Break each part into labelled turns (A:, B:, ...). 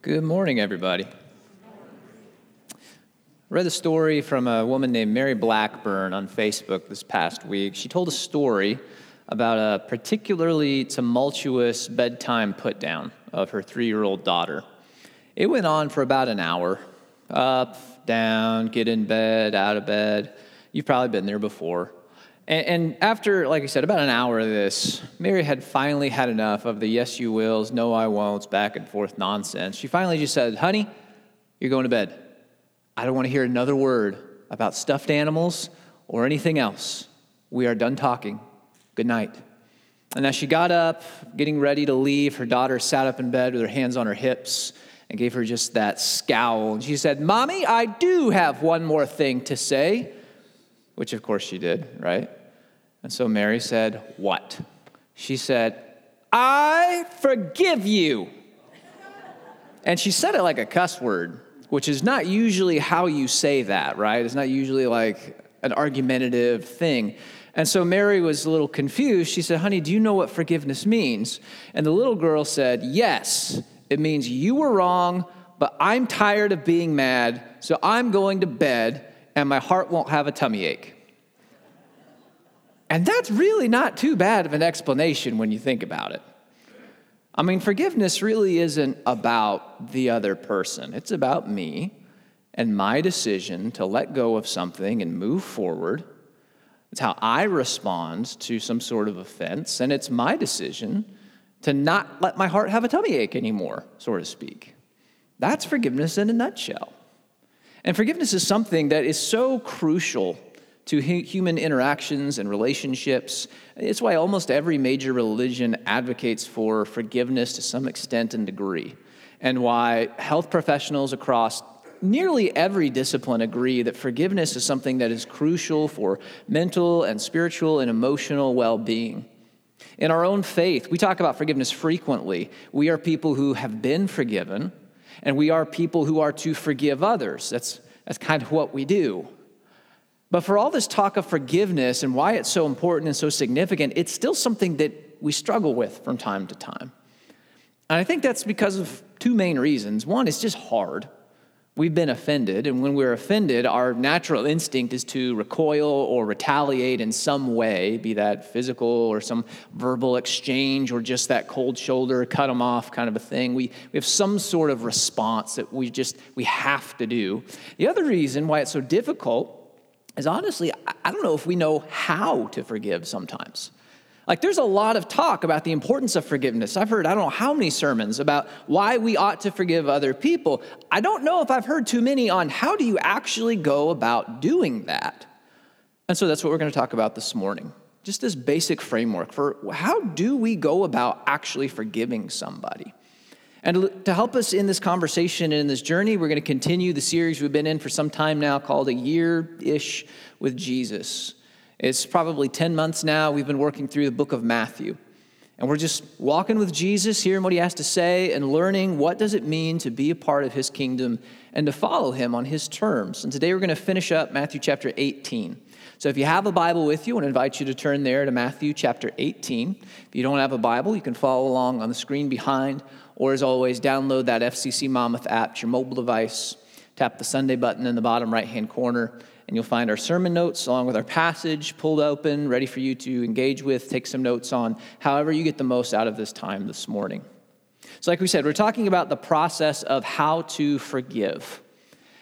A: Good morning, everybody. I read a story from a woman named Mary Blackburn on Facebook this past week. She told a story about a particularly tumultuous bedtime put down of her three year old daughter. It went on for about an hour up, down, get in bed, out of bed. You've probably been there before. And, and, after, like I said, about an hour of this, Mary had finally had enough of the yes, you wills, no, I won'ts, back and forth nonsense. She finally just said, honey, you're going to bed. I don't want to hear another word about stuffed animals or anything else. We are done talking. Good night. And as she got up, getting ready to leave, her daughter sat up in bed with her hands on her hips and gave her just that scowl. And she said, Mommy, I do have one more thing to say. Which, of course, she did, right? And so Mary said, What? She said, I forgive you. And she said it like a cuss word, which is not usually how you say that, right? It's not usually like an argumentative thing. And so Mary was a little confused. She said, Honey, do you know what forgiveness means? And the little girl said, Yes, it means you were wrong, but I'm tired of being mad, so I'm going to bed, and my heart won't have a tummy ache. And that's really not too bad of an explanation when you think about it. I mean, forgiveness really isn't about the other person, it's about me and my decision to let go of something and move forward. It's how I respond to some sort of offense, and it's my decision to not let my heart have a tummy ache anymore, so to speak. That's forgiveness in a nutshell. And forgiveness is something that is so crucial to human interactions and relationships. It's why almost every major religion advocates for forgiveness to some extent and degree, and why health professionals across nearly every discipline agree that forgiveness is something that is crucial for mental and spiritual and emotional well being. In our own faith, we talk about forgiveness frequently. We are people who have been forgiven, and we are people who are to forgive others. That's, that's kind of what we do. But for all this talk of forgiveness and why it's so important and so significant, it's still something that we struggle with from time to time. And I think that's because of two main reasons. One, it's just hard. We've been offended, and when we're offended, our natural instinct is to recoil or retaliate in some way, be that physical or some verbal exchange or just that cold shoulder, cut them off kind of a thing. We, we have some sort of response that we just we have to do. The other reason why it's so difficult is honestly, I don't know if we know how to forgive sometimes. Like, there's a lot of talk about the importance of forgiveness. I've heard I don't know how many sermons about why we ought to forgive other people. I don't know if I've heard too many on how do you actually go about doing that. And so that's what we're going to talk about this morning. Just this basic framework for how do we go about actually forgiving somebody. And to help us in this conversation and in this journey, we're going to continue the series we've been in for some time now called A Yearish with Jesus. It's probably 10 months now. We've been working through the book of Matthew. And we're just walking with Jesus, hearing what he has to say, and learning what does it mean to be a part of his kingdom and to follow him on his terms. And today we're going to finish up Matthew chapter 18. So if you have a Bible with you, I want to invite you to turn there to Matthew chapter 18. If you don't have a Bible, you can follow along on the screen behind or as always, download that FCC Monmouth app to your mobile device. Tap the Sunday button in the bottom right hand corner, and you'll find our sermon notes along with our passage pulled open, ready for you to engage with, take some notes on, however you get the most out of this time this morning. So, like we said, we're talking about the process of how to forgive.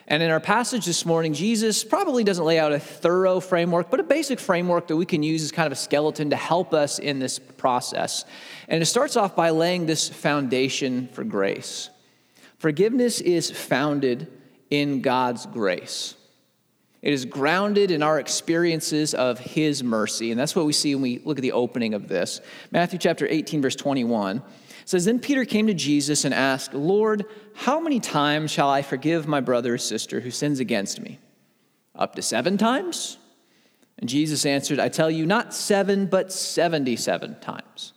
A: And in our passage this morning, Jesus probably doesn't lay out a thorough framework, but a basic framework that we can use as kind of a skeleton to help us in this process. And it starts off by laying this foundation for grace. Forgiveness is founded in God's grace. It is grounded in our experiences of His mercy. And that's what we see when we look at the opening of this. Matthew chapter 18, verse 21 says, Then Peter came to Jesus and asked, Lord, how many times shall I forgive my brother or sister who sins against me? Up to seven times? And Jesus answered, I tell you, not seven, but 77 times.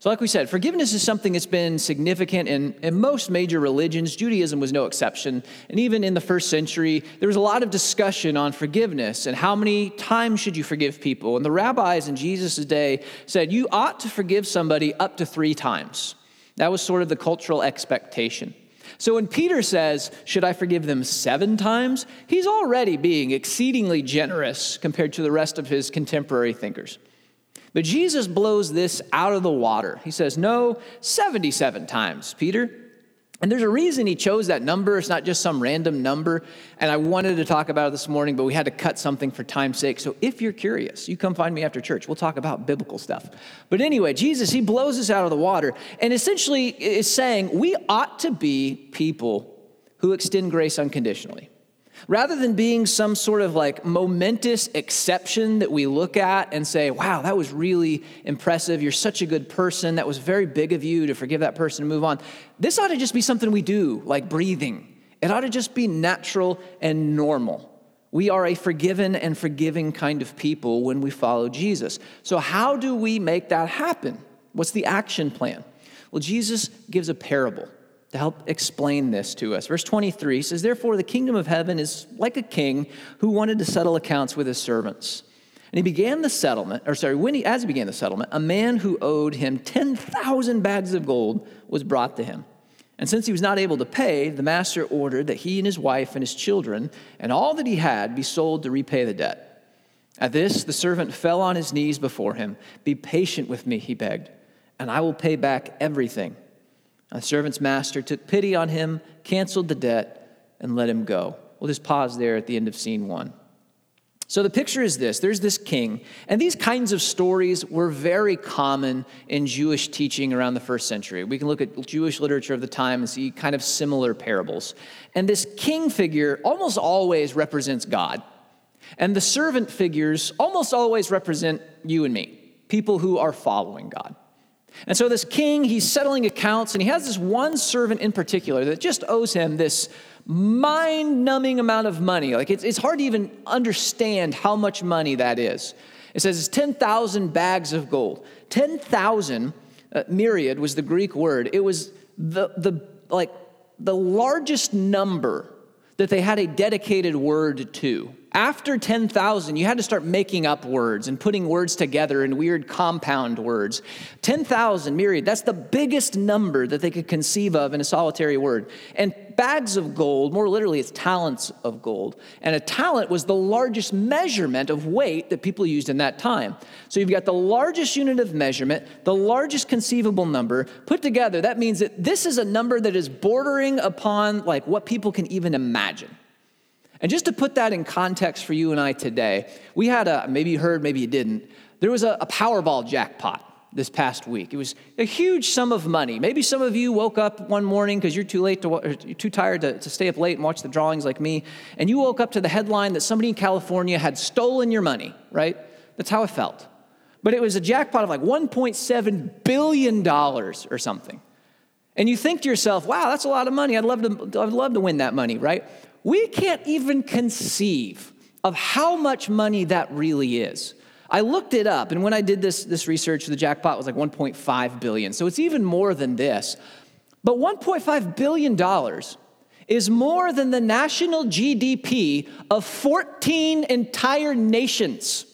A: So, like we said, forgiveness is something that's been significant in, in most major religions. Judaism was no exception. And even in the first century, there was a lot of discussion on forgiveness and how many times should you forgive people. And the rabbis in Jesus' day said you ought to forgive somebody up to three times. That was sort of the cultural expectation. So when Peter says, Should I forgive them seven times? he's already being exceedingly generous compared to the rest of his contemporary thinkers. But Jesus blows this out of the water. He says, No, 77 times, Peter. And there's a reason he chose that number. It's not just some random number. And I wanted to talk about it this morning, but we had to cut something for time's sake. So if you're curious, you come find me after church. We'll talk about biblical stuff. But anyway, Jesus, he blows us out of the water and essentially is saying we ought to be people who extend grace unconditionally. Rather than being some sort of like momentous exception that we look at and say, wow, that was really impressive. You're such a good person. That was very big of you to forgive that person and move on. This ought to just be something we do, like breathing. It ought to just be natural and normal. We are a forgiven and forgiving kind of people when we follow Jesus. So, how do we make that happen? What's the action plan? Well, Jesus gives a parable to help explain this to us. Verse 23 says, Therefore, the kingdom of heaven is like a king who wanted to settle accounts with his servants. And he began the settlement, or sorry, when he, as he began the settlement, a man who owed him 10,000 bags of gold was brought to him. And since he was not able to pay, the master ordered that he and his wife and his children and all that he had be sold to repay the debt. At this, the servant fell on his knees before him. Be patient with me, he begged, and I will pay back everything. The servant's master took pity on him, canceled the debt, and let him go. We'll just pause there at the end of scene one. So the picture is this there's this king, and these kinds of stories were very common in Jewish teaching around the first century. We can look at Jewish literature of the time and see kind of similar parables. And this king figure almost always represents God. And the servant figures almost always represent you and me, people who are following God. And so this king, he's settling accounts, and he has this one servant in particular that just owes him this mind numbing amount of money. Like it's, it's hard to even understand how much money that is. It says it's 10,000 bags of gold. 10,000 uh, myriad was the Greek word. It was the, the, like, the largest number that they had a dedicated word to. After 10,000, you had to start making up words and putting words together in weird compound words. 10,000 myriad, that's the biggest number that they could conceive of in a solitary word. And bags of gold, more literally, it's talents of gold. And a talent was the largest measurement of weight that people used in that time. So you've got the largest unit of measurement, the largest conceivable number put together. That means that this is a number that is bordering upon like what people can even imagine. And just to put that in context for you and I today, we had a, maybe you heard, maybe you didn't, there was a, a Powerball jackpot this past week. It was a huge sum of money. Maybe some of you woke up one morning because you're too late to, or you're too tired to, to stay up late and watch the drawings like me, and you woke up to the headline that somebody in California had stolen your money, right? That's how it felt. But it was a jackpot of like $1.7 billion or something. And you think to yourself, wow, that's a lot of money. I'd love to, I'd love to win that money, right? We can't even conceive of how much money that really is. I looked it up, and when I did this, this research, the jackpot was like 1.5 billion. So it's even more than this. But 1.5 billion dollars is more than the national GDP of 14 entire nations.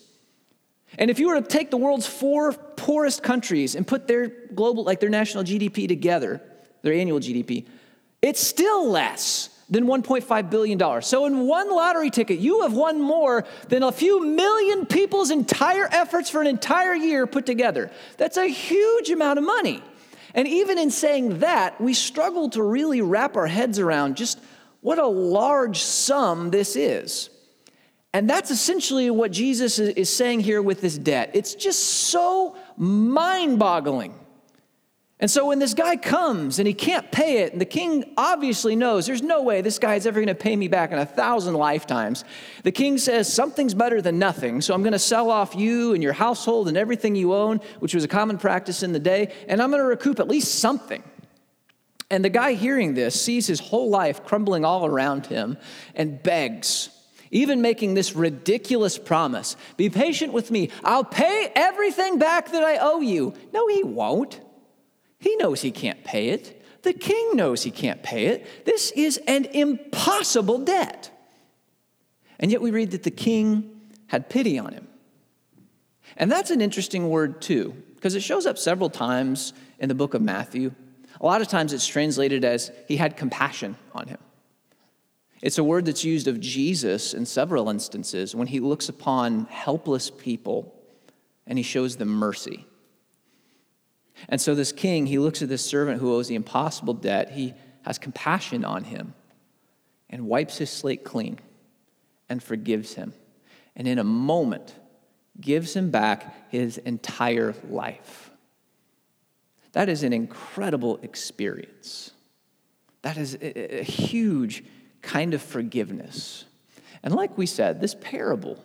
A: And if you were to take the world's four poorest countries and put their global, like their national GDP together, their annual GDP, it's still less than $1.5 billion. So, in one lottery ticket, you have won more than a few million people's entire efforts for an entire year put together. That's a huge amount of money. And even in saying that, we struggle to really wrap our heads around just what a large sum this is. And that's essentially what Jesus is saying here with this debt. It's just so mind boggling. And so when this guy comes and he can't pay it, and the king obviously knows there's no way this guy is ever going to pay me back in a thousand lifetimes, the king says, Something's better than nothing. So I'm going to sell off you and your household and everything you own, which was a common practice in the day, and I'm going to recoup at least something. And the guy hearing this sees his whole life crumbling all around him and begs even making this ridiculous promise Be patient with me. I'll pay everything back that I owe you. No, he won't. He knows he can't pay it. The king knows he can't pay it. This is an impossible debt. And yet we read that the king had pity on him. And that's an interesting word, too, because it shows up several times in the book of Matthew. A lot of times it's translated as he had compassion on him. It's a word that's used of Jesus in several instances when he looks upon helpless people and he shows them mercy. And so, this king, he looks at this servant who owes the impossible debt. He has compassion on him and wipes his slate clean and forgives him. And in a moment, gives him back his entire life. That is an incredible experience. That is a, huge kind of forgiveness. And like we said, this parable,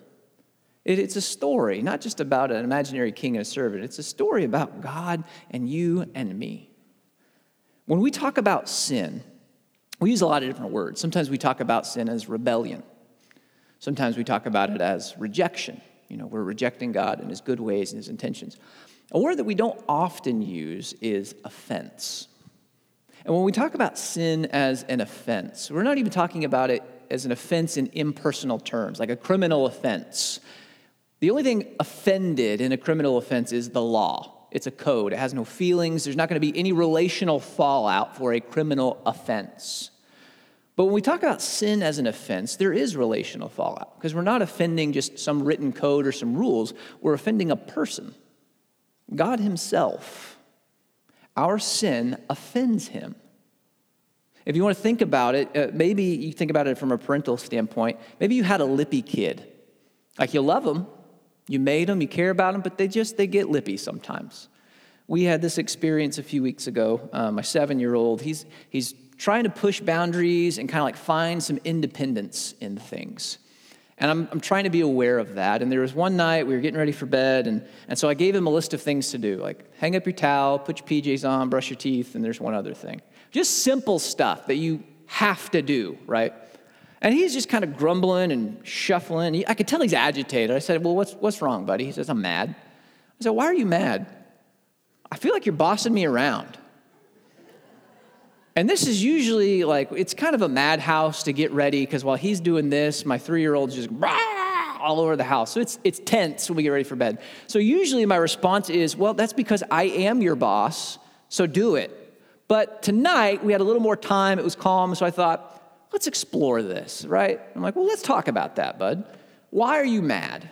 A: it, it's a story, not just about an imaginary king and a servant, it's a story about God and you and me. When we talk about sin, we use a lot of different words. Sometimes we talk about sin as rebellion. Sometimes we talk about it as rejection. You know, we're rejecting God and his good ways and his intentions. A word that we don't often use is offense. And when we talk about sin as an offense, we're not even talking about it as an offense in impersonal terms, like a criminal offense. The only thing offended in a criminal offense is the law. It's a code. It has no feelings. There's not going to be any relational fallout for a criminal offense. But when we talk about sin as an offense, there is relational fallout because we're not offending just some written code or some rules, we're offending a person. God Himself. Our sin offends Him. If you want to think about it, uh, maybe you think about it from a parental standpoint. Maybe you had a lippy kid. Like you love them, you made them, you care about them, but they just they get lippy sometimes. We had this experience a few weeks ago. Uh, my seven-year-old, he's he's trying to push boundaries and kind of like find some independence in things. And I'm, I'm trying to be aware of that. And there was one night we were getting ready for bed, and, and so I gave him a list of things to do like hang up your towel, put your PJs on, brush your teeth, and there's one other thing. Just simple stuff that you have to do, right? And he's just kind of grumbling and shuffling. I could tell he's agitated. I said, Well, what's, what's wrong, buddy? He says, I'm mad. I said, Why are you mad? I feel like you're bossing me around. And this is usually like, it's kind of a madhouse to get ready because while he's doing this, my three year old's just all over the house. So it's, it's tense when we get ready for bed. So usually my response is, well, that's because I am your boss, so do it. But tonight we had a little more time, it was calm, so I thought, let's explore this, right? I'm like, well, let's talk about that, bud. Why are you mad?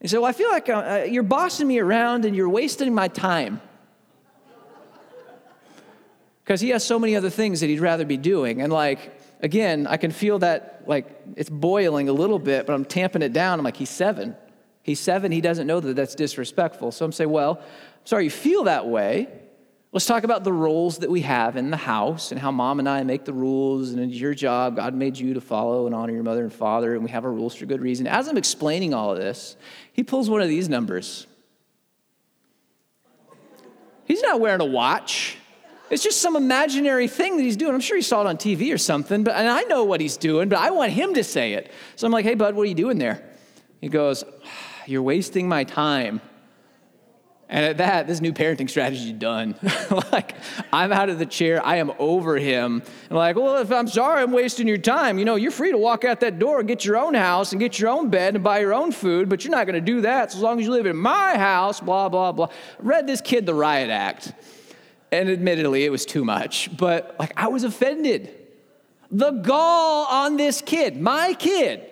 A: He said, well, I feel like uh, uh you're bossing me around and you're wasting my time because he has so many other things that he'd rather be doing. And like, again, I can feel that like it's boiling a little bit, but I'm tamping it down. I'm like, he's seven. He's seven. He doesn't know that that's disrespectful. So I'm saying, well, sorry you feel that way. Let's talk about the roles that we have in the house and how mom and I make the rules, and it's your job. God made you to follow and honor your mother and father, and we have our rules for good reason. As I'm explaining all of this, he pulls one of these numbers. He's not wearing a watch. It's just some imaginary thing that he's doing. I'm sure he saw it on TV or something, but and I know what he's doing, but I want him to say it. So I'm like, hey, bud, what are you doing there? He goes, You're wasting my time. And at that, this new parenting strategy done. like, I'm out of the chair. I am over him. And like, well, if I'm sorry I'm wasting your time, you know, you're free to walk out that door and get your own house and get your own bed and buy your own food, but you're not going to do that so as long as you live in my house, blah, blah, blah. Read this kid the riot act. And admittedly, it was too much, but like I was offended. The gall on this kid, my kid,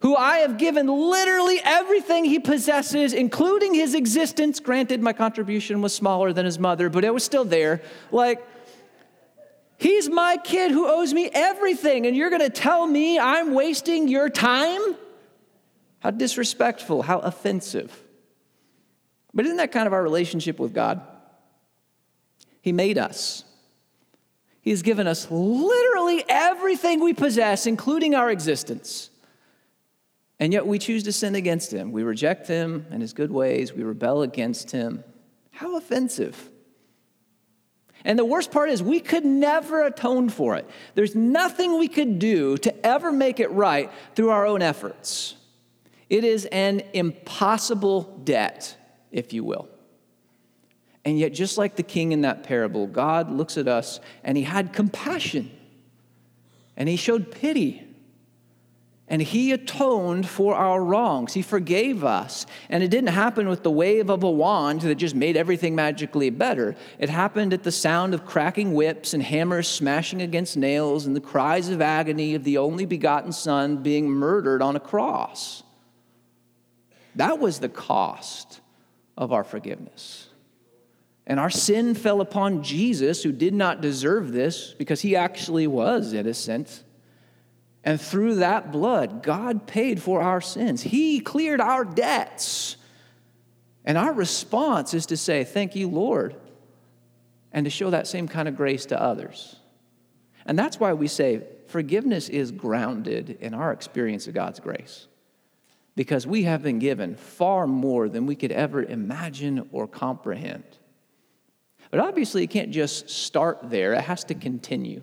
A: who I have given literally everything he possesses, including his existence. Granted, my contribution was smaller than his mother, but it was still there. Like, he's my kid who owes me everything, and you're gonna tell me I'm wasting your time? How disrespectful, how offensive. But isn't that kind of our relationship with God? He made us. He's given us literally everything we possess, including our existence. And yet we choose to sin against Him. We reject Him and His good ways. We rebel against Him. How offensive. And the worst part is, we could never atone for it. There's nothing we could do to ever make it right through our own efforts. It is an impossible debt, if you will. And yet, just like the king in that parable, God looks at us and he had compassion and he showed pity And he atoned for our wrongs. He forgave us. And it didn't happen with the wave of a wand that just made everything magically better. It happened at the sound of cracking whips and hammers smashing against nails and the cries of agony of the only begotten Son being murdered on a cross. That was the cost of our forgiveness. And our sin fell upon Jesus, who did not deserve this because he actually was innocent. And through that blood, God paid for our sins. He cleared our debts. And our response is to say, Thank you, Lord, and to show that same kind of grace to others. And that's why we say forgiveness is grounded in our experience of God's grace. Because we have been given far more than we could ever imagine or comprehend. But obviously, it can't just start there, it has to continue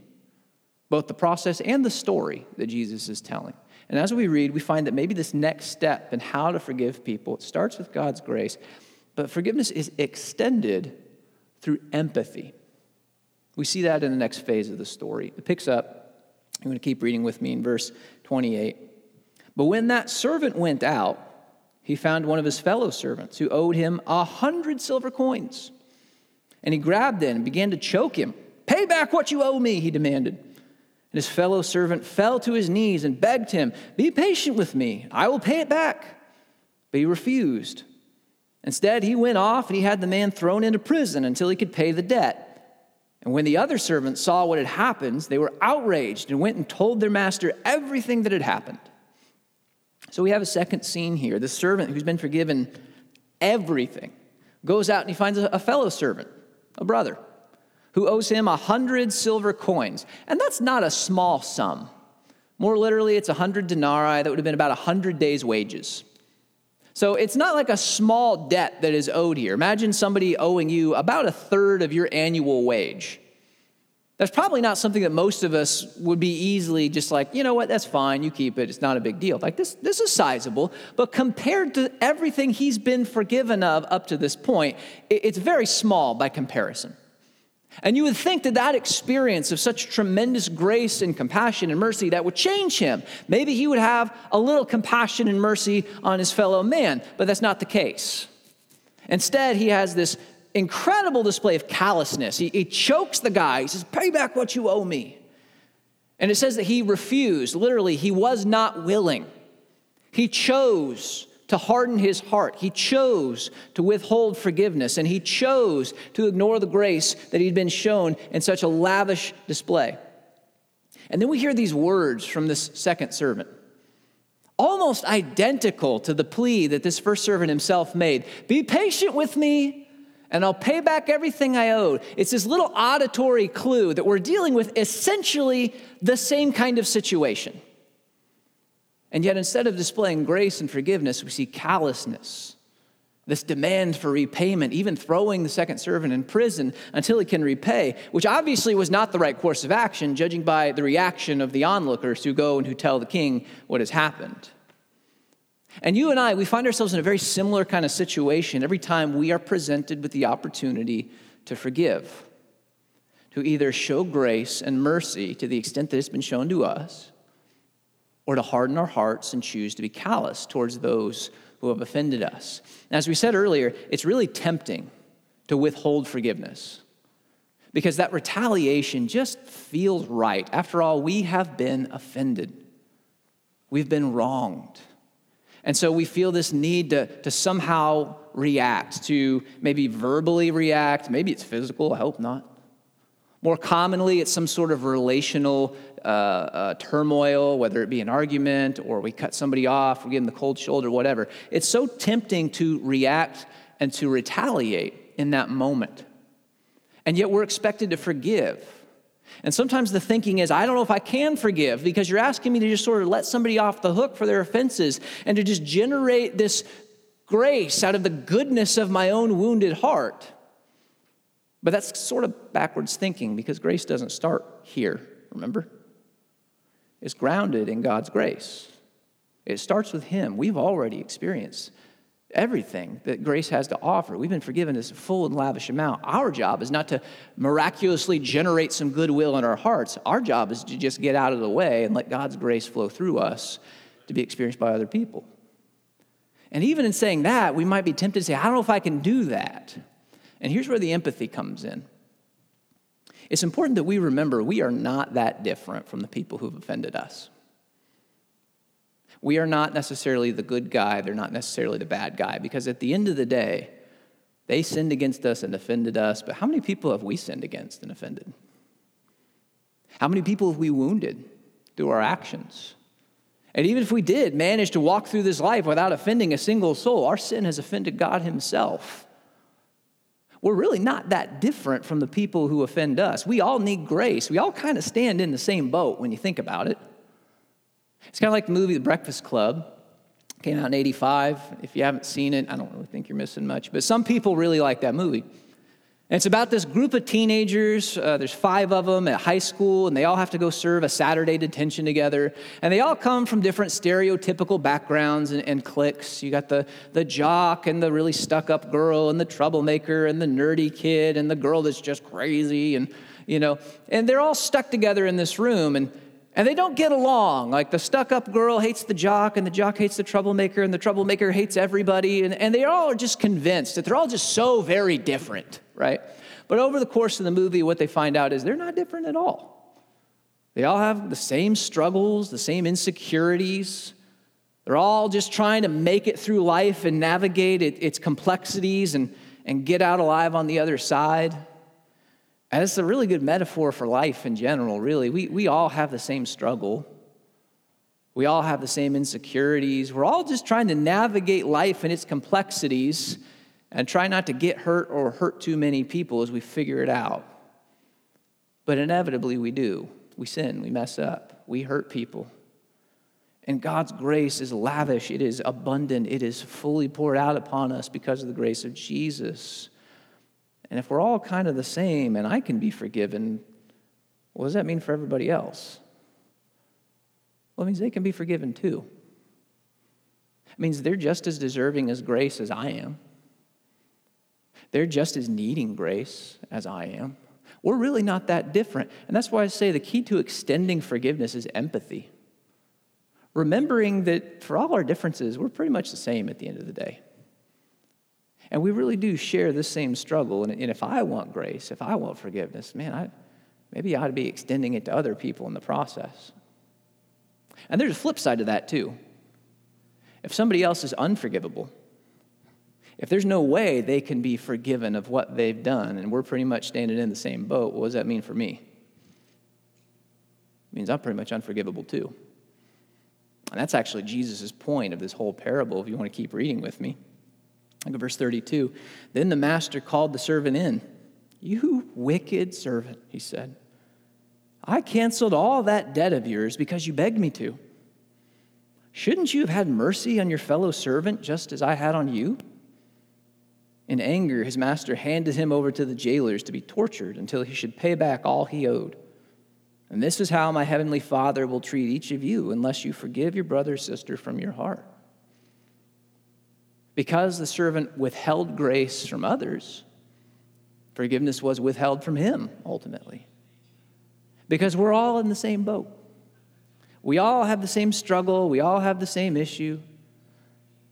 A: both the process and the story that Jesus is telling. And as we read, we find that maybe this next step in how to forgive people, it starts with God's grace, but forgiveness is extended through empathy. We see that in the next phase of the story. It picks up, I'm going to keep reading with me in verse 28. But when that servant went out, he found one of his fellow servants who owed him a hundred silver coins. And he grabbed it and began to choke him. Pay back what you owe me, he demanded. And his fellow servant fell to his knees and begged him, Be patient with me, I will pay it back. But he refused. Instead, he went off and he had the man thrown into prison until he could pay the debt. And when the other servants saw what had happened, they were outraged and went and told their master everything that had happened. So we have a second scene here. The servant who's been forgiven everything goes out and he finds a fellow servant, a brother who owes him a hundred silver coins. And that's not a small sum. More literally, it's a hundred denarii. That would have been about a hundred days' wages. So it's not like a small debt that is owed here. Imagine somebody owing you about a third of your annual wage. That's probably not something that most of us would be easily just like, you know what, that's fine, you keep it, it's not a big deal. Like this, this is sizable, but compared to everything he's been forgiven of up to this point, it's very small by comparison. And you would think that that experience of such tremendous grace and compassion and mercy that would change him. Maybe he would have a little compassion and mercy on his fellow man, but that's not the case. Instead, he has this incredible display of callousness. He, he chokes the guy. He says, Pay back what you owe me. And it says that he refused. Literally, he was not willing. He chose to harden his heart. He chose to withhold forgiveness, and he chose to ignore the grace that he'd been shown in such a lavish display. And then we hear these words from this second servant, almost identical to the plea that this first servant himself made Be patient with me, and I'll pay back everything I owed. It's this little auditory clue that we're dealing with essentially the same kind of situation. And yet, instead of displaying grace and forgiveness, we see callousness, this demand for repayment, even throwing the second servant in prison until he can repay, which obviously was not the right course of action, judging by the reaction of the onlookers who go and who tell the king what has happened. And you and I, we find ourselves in a very similar kind of situation every time we are presented with the opportunity to forgive, to either show grace and mercy to the extent that it's been shown to us or to harden our hearts and choose to be callous towards those who have offended us. As we said earlier, it's really tempting to withhold forgiveness because that retaliation just feels right. After all, we have been offended, we've been wronged. And so we feel this need to, to somehow react, to maybe verbally react. Maybe it's physical, I hope not. More commonly, it's some sort of relational uh, uh, turmoil, whether it be an argument or we cut somebody off, we give them the cold shoulder, whatever. It's so tempting to react and to retaliate in that moment. And yet we're expected to forgive. And sometimes the thinking is, I don't know if I can forgive because you're asking me to just sort of let somebody off the hook for their offenses and to just generate this grace out of the goodness of my own wounded heart. But that's sort of backwards thinking because grace doesn't start here, remember? It's grounded in God's grace. It starts with Him. We've already experienced everything that grace has to offer. We've been forgiven this full and lavish amount. Our job is not to miraculously generate some goodwill in our hearts. Our job is to just get out of the way and let God's grace flow through us to be experienced by other people. And even in saying that, we might be tempted to say, I don't know if I can do that. And here's where the empathy comes in. It's important that we remember we are not that different from the people who've offended us. We are not necessarily the good guy, they're not necessarily the bad guy, because at the end of the day, they sinned against us and offended us, but how many people have we sinned against and offended? How many people have we wounded through our actions? And even if we did manage to walk through this life without offending a single soul, our sin has offended God Himself. We're really not that different from the people who offend us. We all need grace. We all kind of stand in the same boat when you think about it. It's kind of like the movie The Breakfast Club. Came out in 85. If you haven't seen it, I don't really think you're missing much. But some people really like that movie. And it's about this group of teenagers. Uh, there's five of them at high school, and they all have to go serve a Saturday detention together. And they all come from different stereotypical backgrounds and, and cliques. You got the, the jock and the really stuck up girl, and the troublemaker, and the nerdy kid, and the girl that's just crazy. And, you know, and they're all stuck together in this room. And, and they don't get along. Like the stuck up girl hates the jock, and the jock hates the troublemaker, and the troublemaker hates everybody. And, and they all are just convinced that they're all just so very different right? But over the course of the movie, what they find out is they're not different at all. They all have the same struggles, the same insecurities. They're all just trying to make it through life and navigate it, its complexities and, and get out alive on the other side. And it's a really good metaphor for life in general, really. We, we all have the same struggle. We all have the same insecurities. We're all just trying to navigate life and its complexities and try not to get hurt or hurt too many people as we figure it out. But inevitably, we do. We sin, we mess up, we hurt people. And God's grace is lavish, it is abundant, it is fully poured out upon us because of the grace of Jesus. And if we're all kind of the same and I can be forgiven, what does that mean for everybody else? Well, it means they can be forgiven too. It means they're just as deserving as grace as I am. They're just as needing grace as I am. We're really not that different. And that's why I say the key to extending forgiveness is empathy. Remembering that for all our differences, we're pretty much the same at the end of the day. And we really do share this same struggle. And, if I want grace, if I want forgiveness, man, I, maybe I ought to be extending it to other people in the process. And there's a flip side to that, too. If somebody else is unforgivable, if there's no way they can be forgiven of what they've done, and we're pretty much standing in the same boat, what does that mean for me? It means I'm pretty much unforgivable too. And that's actually Jesus' point of this whole parable, if you want to keep reading with me. Look at verse 32. Then the master called the servant in. You wicked servant, he said. I canceled all that debt of yours because you begged me to. Shouldn't you have had mercy on your fellow servant just as I had on you? In anger, his master handed him over to the jailers to be tortured until he should pay back all he owed. And this is how my heavenly Father will treat each of you unless you forgive your brother or sister from your heart. Because the servant withheld grace from others, forgiveness was withheld from him ultimately. Because we're all in the same boat. We all have the same struggle, we all have the same issue.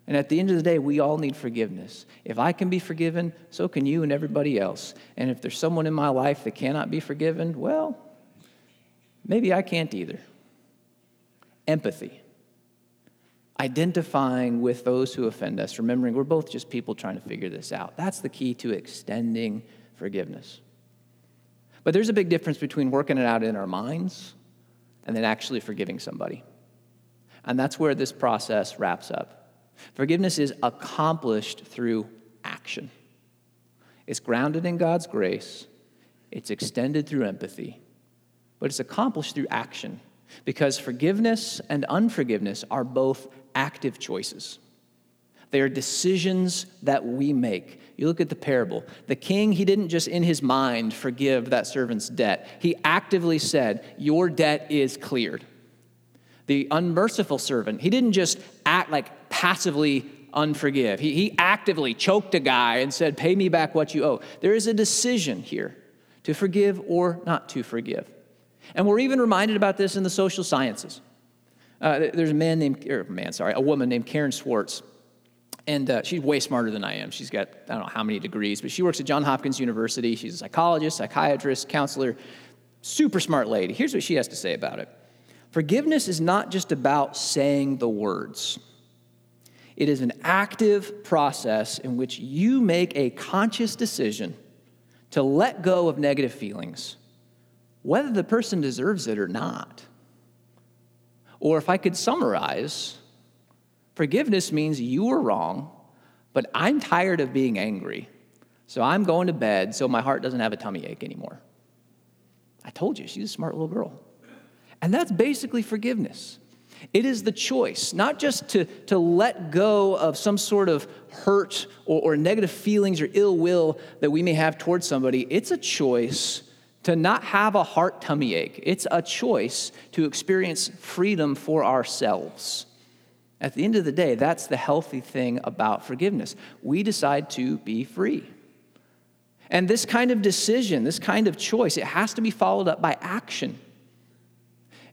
A: And at the end of the day, we all need forgiveness. If I can be forgiven, so can you and everybody else. And if there's someone in my life that cannot be forgiven, well, maybe I can't either. Empathy. Identifying with those who offend us, remembering we're both just people trying to figure this out. That's the key to extending forgiveness. But there's a big difference between working it out in our minds and then actually forgiving somebody. And that's where this process wraps up. Forgiveness is accomplished through action. It's grounded in God's grace, it's extended through empathy, but it's accomplished through action because forgiveness and unforgiveness are both active choices. They are decisions that we make. You look at the parable. The king, he didn't just in his mind forgive that servant's debt. He actively said, Your debt is cleared. The unmerciful servant, he didn't just act like passively unforgive. He, he actively choked a guy and said, Pay me back what you owe. There is a decision here to forgive or not to forgive. And we're even reminded about this in the social sciences. Uh, there's a man named, or man, sorry, a woman named Karen Swartz. And uh, she's way smarter than I am. She's got, I don't know how many degrees, but she works at Johns Hopkins University. She's a psychologist, psychiatrist, counselor, super smart lady. Here's what she has to say about it Forgiveness is not just about saying the words, it is an active process in which you make a conscious decision to let go of negative feelings, whether the person deserves it or not. Or if I could summarize, forgiveness means you were wrong, but I'm tired of being angry. So I'm going to bed so my heart doesn't have a tummy ache anymore. I told you, she's a smart little girl. And that's basically forgiveness. It is the choice, not just to, to let go of some sort of hurt or, or negative feelings or ill will that we may have towards somebody. It's a choice to not have a heart tummy ache. It's a choice to experience freedom for ourselves. At the end of the day, that's the healthy thing about forgiveness. We decide to be free. And this kind of decision, this kind of choice, it has to be followed up by action.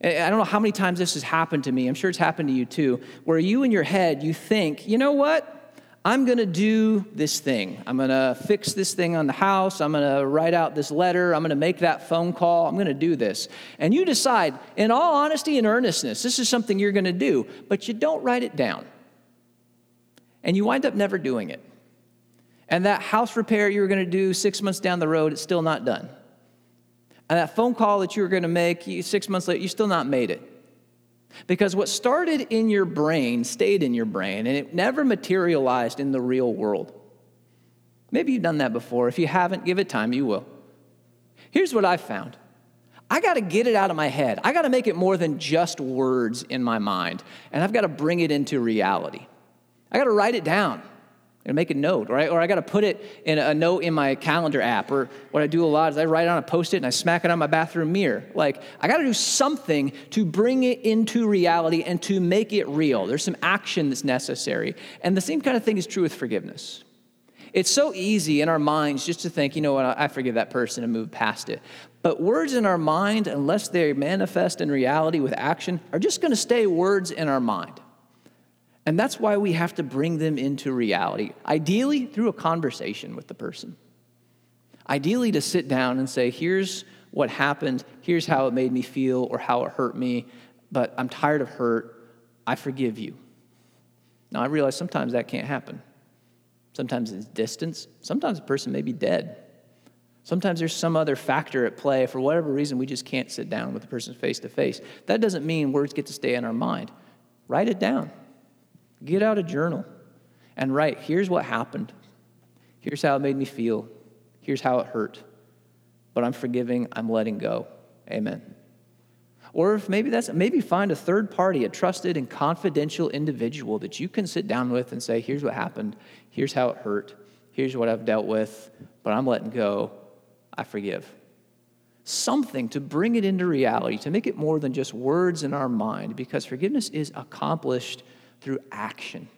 A: I don't know how many times this has happened to me. I'm sure it's happened to you too, where you in your head, you think, you know what? I'm going to do this thing. I'm going to fix this thing on the house. I'm going to write out this letter. I'm going to make that phone call. I'm going to do this. And you decide, in all honesty and earnestness, this is something you're going to do, but you don't write it down. And you wind up never doing it. And that house repair you were going to do six months down the road, it's still not done. And that phone call that you were going to make six months later, you still not made it. Because what started in your brain stayed in your brain and it never materialized in the real world. Maybe you've done that before. If you haven't, give it time, you will. Here's what I found I got to get it out of my head. I got to make it more than just words in my mind, and I've got to bring it into reality. I got to write it down and make a note, right? Or I got to put it in a note in my calendar app. Or what I do a lot is I write it on a post it and I smack it on my bathroom mirror. Like, I got to do something to bring it into reality and to make it real. There's some action that's necessary. And the same kind of thing is true with forgiveness. It's so easy in our minds just to think, you know what, I forgive that person and move past it. But words in our mind, unless they manifest in reality with action, are just going to stay words in our mind. And that's why we have to bring them into reality, ideally through a conversation with the person. Ideally, to sit down and say, here's what happened, here's how it made me feel or how it hurt me, but I'm tired of hurt. I forgive you. Now, I realize sometimes that can't happen. Sometimes it's distance, sometimes a person may be dead. Sometimes there's some other factor at play. For whatever reason, we just can't sit down with the person face to face. That doesn't mean words get to stay in our mind. Write it down. Get out a journal and write here's what happened. Here's how it made me feel. Here's how it hurt. But I'm forgiving, I'm letting go. Amen. Or if maybe that's maybe find a third party, a trusted and confidential individual that you can sit down with and say, here's what happened, here's how it hurt, here's what I've dealt with, but I'm letting go. I forgive. Something to bring it into reality, to make it more than just words in our mind, because forgiveness is accomplished through action.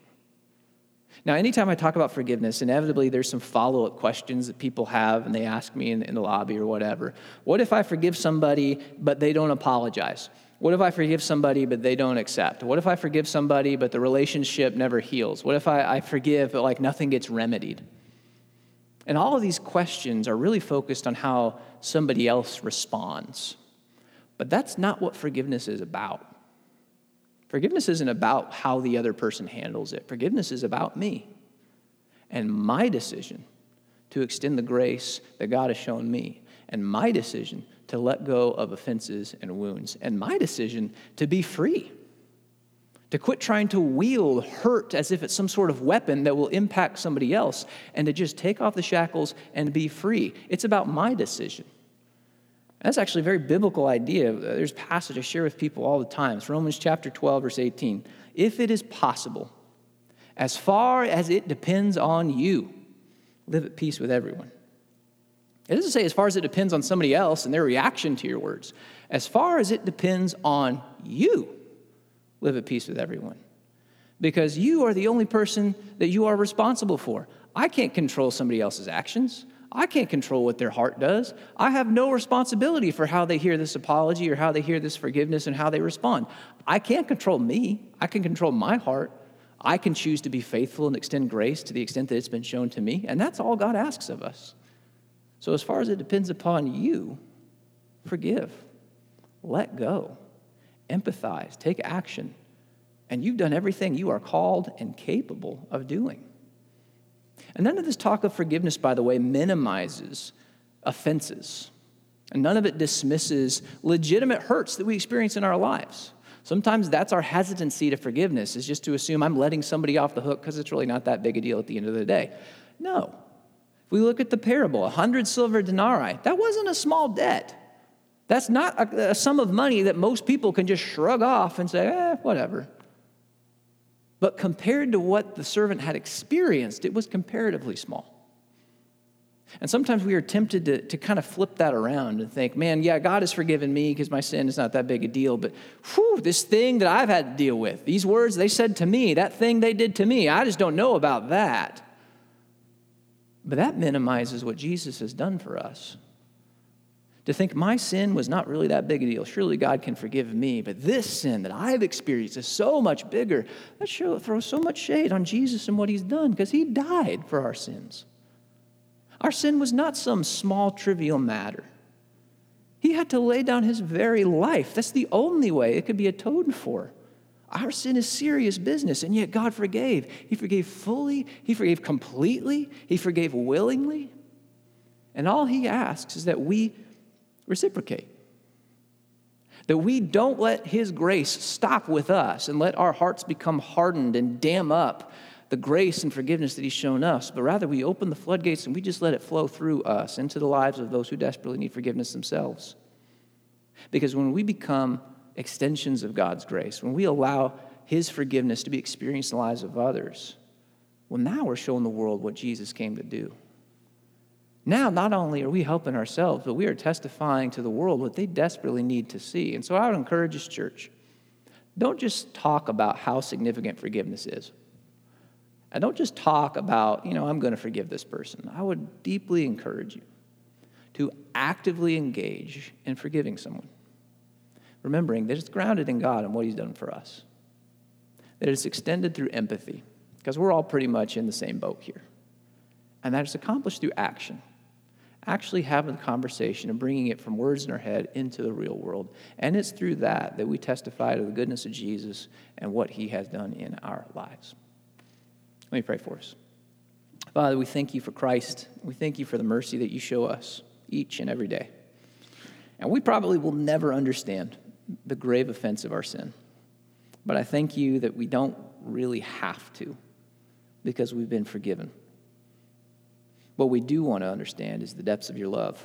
A: Now, anytime I talk about forgiveness, inevitably there's some follow up questions that people have and they ask me in, in, the lobby or whatever. What if I forgive somebody but they don't apologize? What if I forgive somebody but they don't accept? What if I forgive somebody but the relationship never heals? What if I, I forgive but like nothing gets remedied? And all of these questions are really focused on how somebody else responds. But that's not what forgiveness is about. Forgiveness isn't about how the other person handles it, forgiveness is about me and my decision to extend the grace that God has shown me, and my decision to let go of offenses and wounds, and my decision to be free. To quit trying to wield hurt as if it's some sort of weapon that will impact somebody else, and to just take off the shackles and be free. It's about my decision. That's actually a very biblical idea. Uh, there's a passage I share with people all the time. It's Romans chapter 12, verse 18. If it is possible, as far as it depends on you, live at peace with everyone. It doesn't say as far as it depends on somebody else and their reaction to your words. As far as it depends on you, live at peace with everyone. Because you are the only person that you are responsible for. I can't control somebody else's actions. I can't control what their heart does. I have no responsibility for how they hear this apology or how they hear this forgiveness and how they respond. I can't control me. I can control my heart. I can choose to be faithful and extend grace to the extent that it's been shown to me. And that's all God asks of us. So, as far as it depends upon you, forgive, let go, empathize, take action. And you've done everything you are called and capable of doing. And none of this talk of forgiveness, by the way, minimizes offenses. And none of it dismisses legitimate hurts that we experience in our lives. Sometimes that's our hesitancy to forgiveness, is just to assume I'm letting somebody off the hook because it's really not that big a deal at the end of the day. No. If we look at the parable, 100 silver denarii, that wasn't a small debt. That's not a, a sum of money that most people can just shrug off and say, eh, whatever. But compared to what the servant had experienced, it was comparatively small. And sometimes we are tempted to, to kind of flip that around and think, man, yeah, God has forgiven me because my sin is not that big a deal, but whew, this thing that I've had to deal with, these words they said to me, that thing they did to me, I just don't know about that. But that minimizes what Jesus has done for us to think my sin was not really that big a deal. Surely God can forgive me, but this sin that I've experienced is so much bigger. That sure throws so much shade on Jesus and what he's done because he died for our sins. Our sin was not some small, trivial matter. He had to lay down his very life. That's the only way it could be atoned for. Our sin is serious business, and yet God forgave. He forgave fully, He forgave completely, He forgave willingly. And all He asks is that we reciprocate. That we don't let His grace stop with us and let our hearts become hardened and dam up the grace and forgiveness that He's shown us, but rather we open the floodgates and we just let it flow through us into the lives of those who desperately need forgiveness themselves. Because when we become extensions of God's grace, when we allow His forgiveness to be experienced in the lives of others, well, now we're showing the world what Jesus came to do. Now, not only are we helping ourselves, but we are testifying to the world what they desperately need to see. And so I would encourage this church don't just talk about how significant forgiveness is. And don't just talk about, you know, I'm going to forgive this person. I would deeply encourage you to actively engage in forgiving someone, remembering that it's grounded in God and what He's done for us, that it's extended through empathy, because we're all pretty much in the same boat here, and that it's accomplished through action actually having the conversation and bringing it from words in our head into the real world. And it's through that that we testify to the goodness of Jesus and what he has done in our lives. Let me pray for us. Father, we thank you for Christ. We thank you for the mercy that you show us each and every day. And we probably will never understand the grave offense of our sin. But I thank you that we don't really have to because we've been forgiven. What we do want to understand is the depths of your love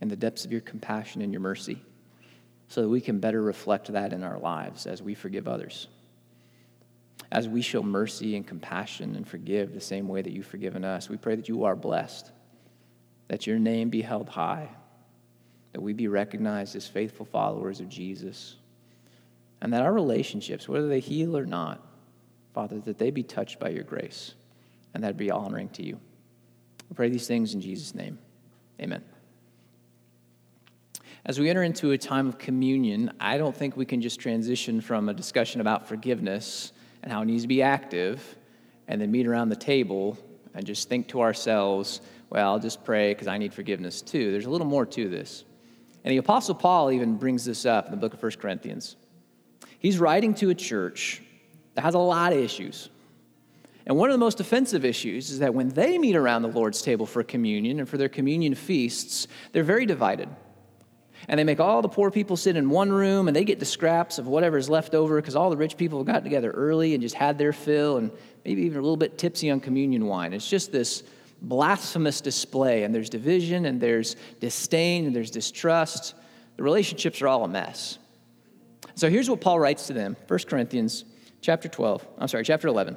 A: and the depths of your compassion and your mercy so that we can better reflect that in our lives as we forgive others. As we show mercy and compassion and forgive the same way that you've forgiven us, we pray that you are blessed, that your name be held high, that we be recognized as faithful followers of Jesus, and that our relationships, whether they heal or not, Father, that they be touched by your grace and that be honoring to you. We pray these things in Jesus' name. Amen. As we enter into a time of communion, I don't think we can just transition from a discussion about forgiveness and how it needs to be active and then meet around the table and just think to ourselves, well, I'll just pray because I need forgiveness too. There's a little more to this. And the Apostle Paul even brings this up in the book of 1 Corinthians. He's writing to a church that has a lot of issues. And one of the most offensive issues is that when they meet around the Lord's table for communion and for their communion feasts, they're very divided. And they make all the poor people sit in one room and they get the scraps of whatever's left over because all the rich people gotten together early and just had their fill and maybe even a little bit tipsy on communion wine. It's just this blasphemous display, and there's division and there's disdain and there's distrust. The relationships are all a mess. So here's what Paul writes to them 1 Corinthians chapter 12, I'm sorry, chapter 11.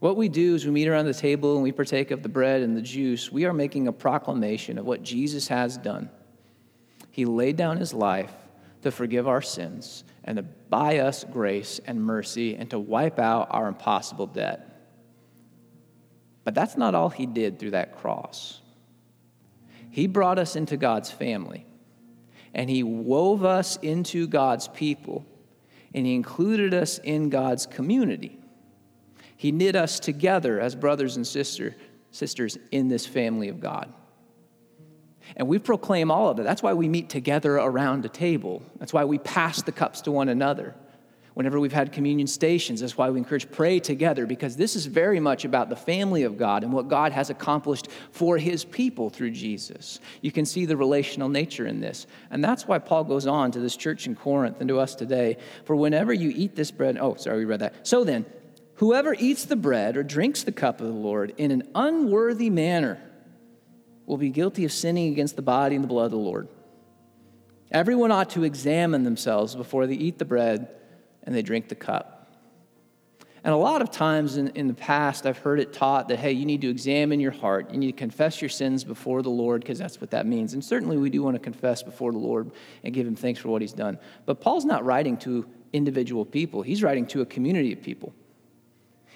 A: What we do is we meet around the table and we partake of the bread and the juice. We are making a proclamation of what Jesus has done. He laid down his life to forgive our sins and to buy us grace and mercy and to wipe out our impossible debt. But that's not all he did through that cross. He brought us into God's family and He wove us into God's people, and He included us in God's community. He knit us together as brothers and sister, sisters in this family of God. And we proclaim all of it. That's why we meet together around a table. That's why we pass the cups to one another whenever we've had communion stations. That's why we encourage pray together because this is very much about the family of God and what God has accomplished for his people through Jesus. You can see the relational nature in this. And that's why Paul goes on to this church in Corinth and to us today. For whenever you eat this bread, oh, sorry, we read that. So then, whoever eats the bread or drinks the cup of the Lord in an unworthy manner will be guilty of sinning against the body and the blood of the Lord. Everyone ought to examine themselves before they eat the bread and they drink the cup. And a lot of times in, in the past, I've heard it taught that, hey, you need to examine your heart. You need to confess your sins before the Lord, because that's what that means. And certainly we do want to confess before the Lord and give him thanks for what he's done. But Paul's not writing to individual people, he's writing to a community of people.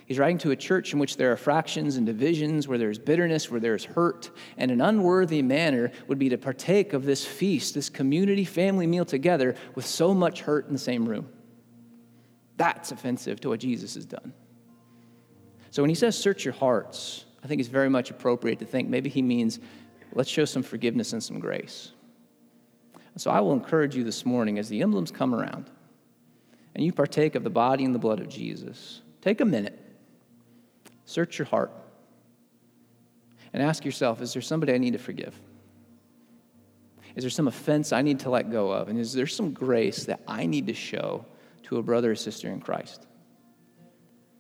A: He's writing to a church in which there are fractions and divisions, where there's bitterness, where there's hurt. And an unworthy manner would be to partake of this feast, this community family meal together with so much hurt in the same room. That's offensive to what Jesus has done. So when he says search your hearts, I think it's very much appropriate to think maybe he means let's show some forgiveness and some grace. So I will encourage you this morning as the emblems come around and you partake of the body and the blood of Jesus, take a minute, search your heart, and ask yourself is there somebody I need to forgive? Is there some offense I need to let go of? And is there some grace that I need to show to a brother or sister in Christ.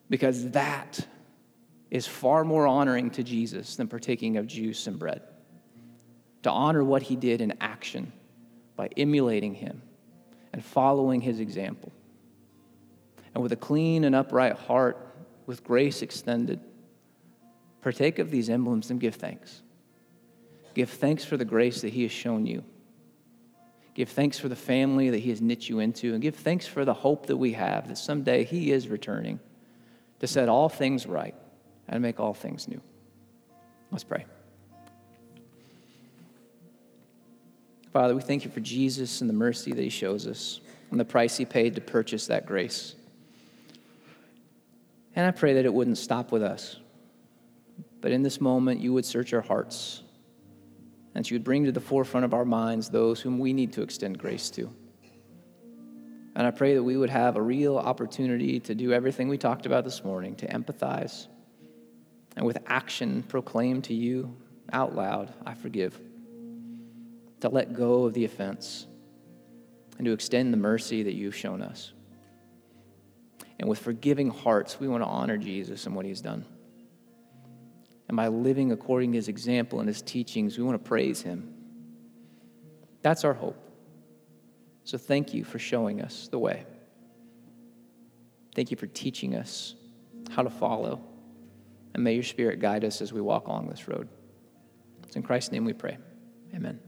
A: Because that is far more honoring to Jesus than partaking of juice and bread. To honor what he did in action by emulating him and following his example. And with a clean and upright heart, with grace extended, partake of these emblems and give thanks. Give thanks for the grace that he has shown you Give thanks for the family that He has knit you into, and give thanks for the hope that we have that someday He is returning to set all things right and make all things new. Let's pray. Father, we thank you for Jesus and the mercy that He shows us and the price He paid to purchase that grace. And I pray that it wouldn't stop with us, but in this moment, you would search our hearts and you would bring to the forefront of our minds those whom we need to extend grace to. And I pray that we would have a real opportunity to do everything we talked about this morning, to empathize, and with action proclaim to you out loud, I forgive. To let go of the offense, and to extend the mercy that you've shown us. And with forgiving hearts, we want to honor Jesus and what he's done. And by living according to his example and his teachings, we want to praise him. That's our hope. So thank you for showing us the way. Thank you for teaching us how to follow. And may your spirit guide us as we walk along this road. It's in Christ's name we pray. Amen.